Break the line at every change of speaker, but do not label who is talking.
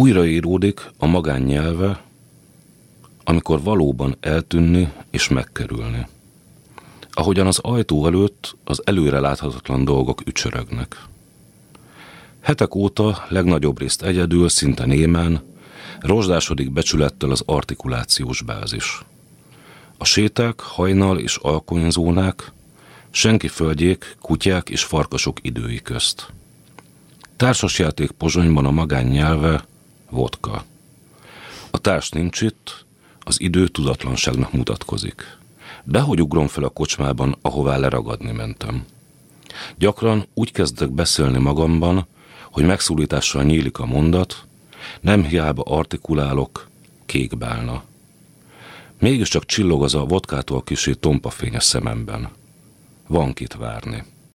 Újraíródik a magánnyelve, amikor valóban eltűnni és megkerülni. Ahogyan az ajtó előtt az előre láthatatlan dolgok ücsörögnek. Hetek óta legnagyobb részt egyedül, szinte némán, rozsdásodik becsülettel az artikulációs bázis. A séták, hajnal és alkonyzónák, senki földjék, kutyák és farkasok idői közt. Társasjáték pozsonyban a magány nyelve vodka. A társ nincs itt, az idő tudatlanságnak mutatkozik. Dehogy ugrom fel a kocsmában, ahová leragadni mentem. Gyakran úgy kezdek beszélni magamban, hogy megszólítással nyílik a mondat, nem hiába artikulálok, kékbálna. Mégiscsak csillog az a vodkától kisé tompa fény a szememben. Van kit várni.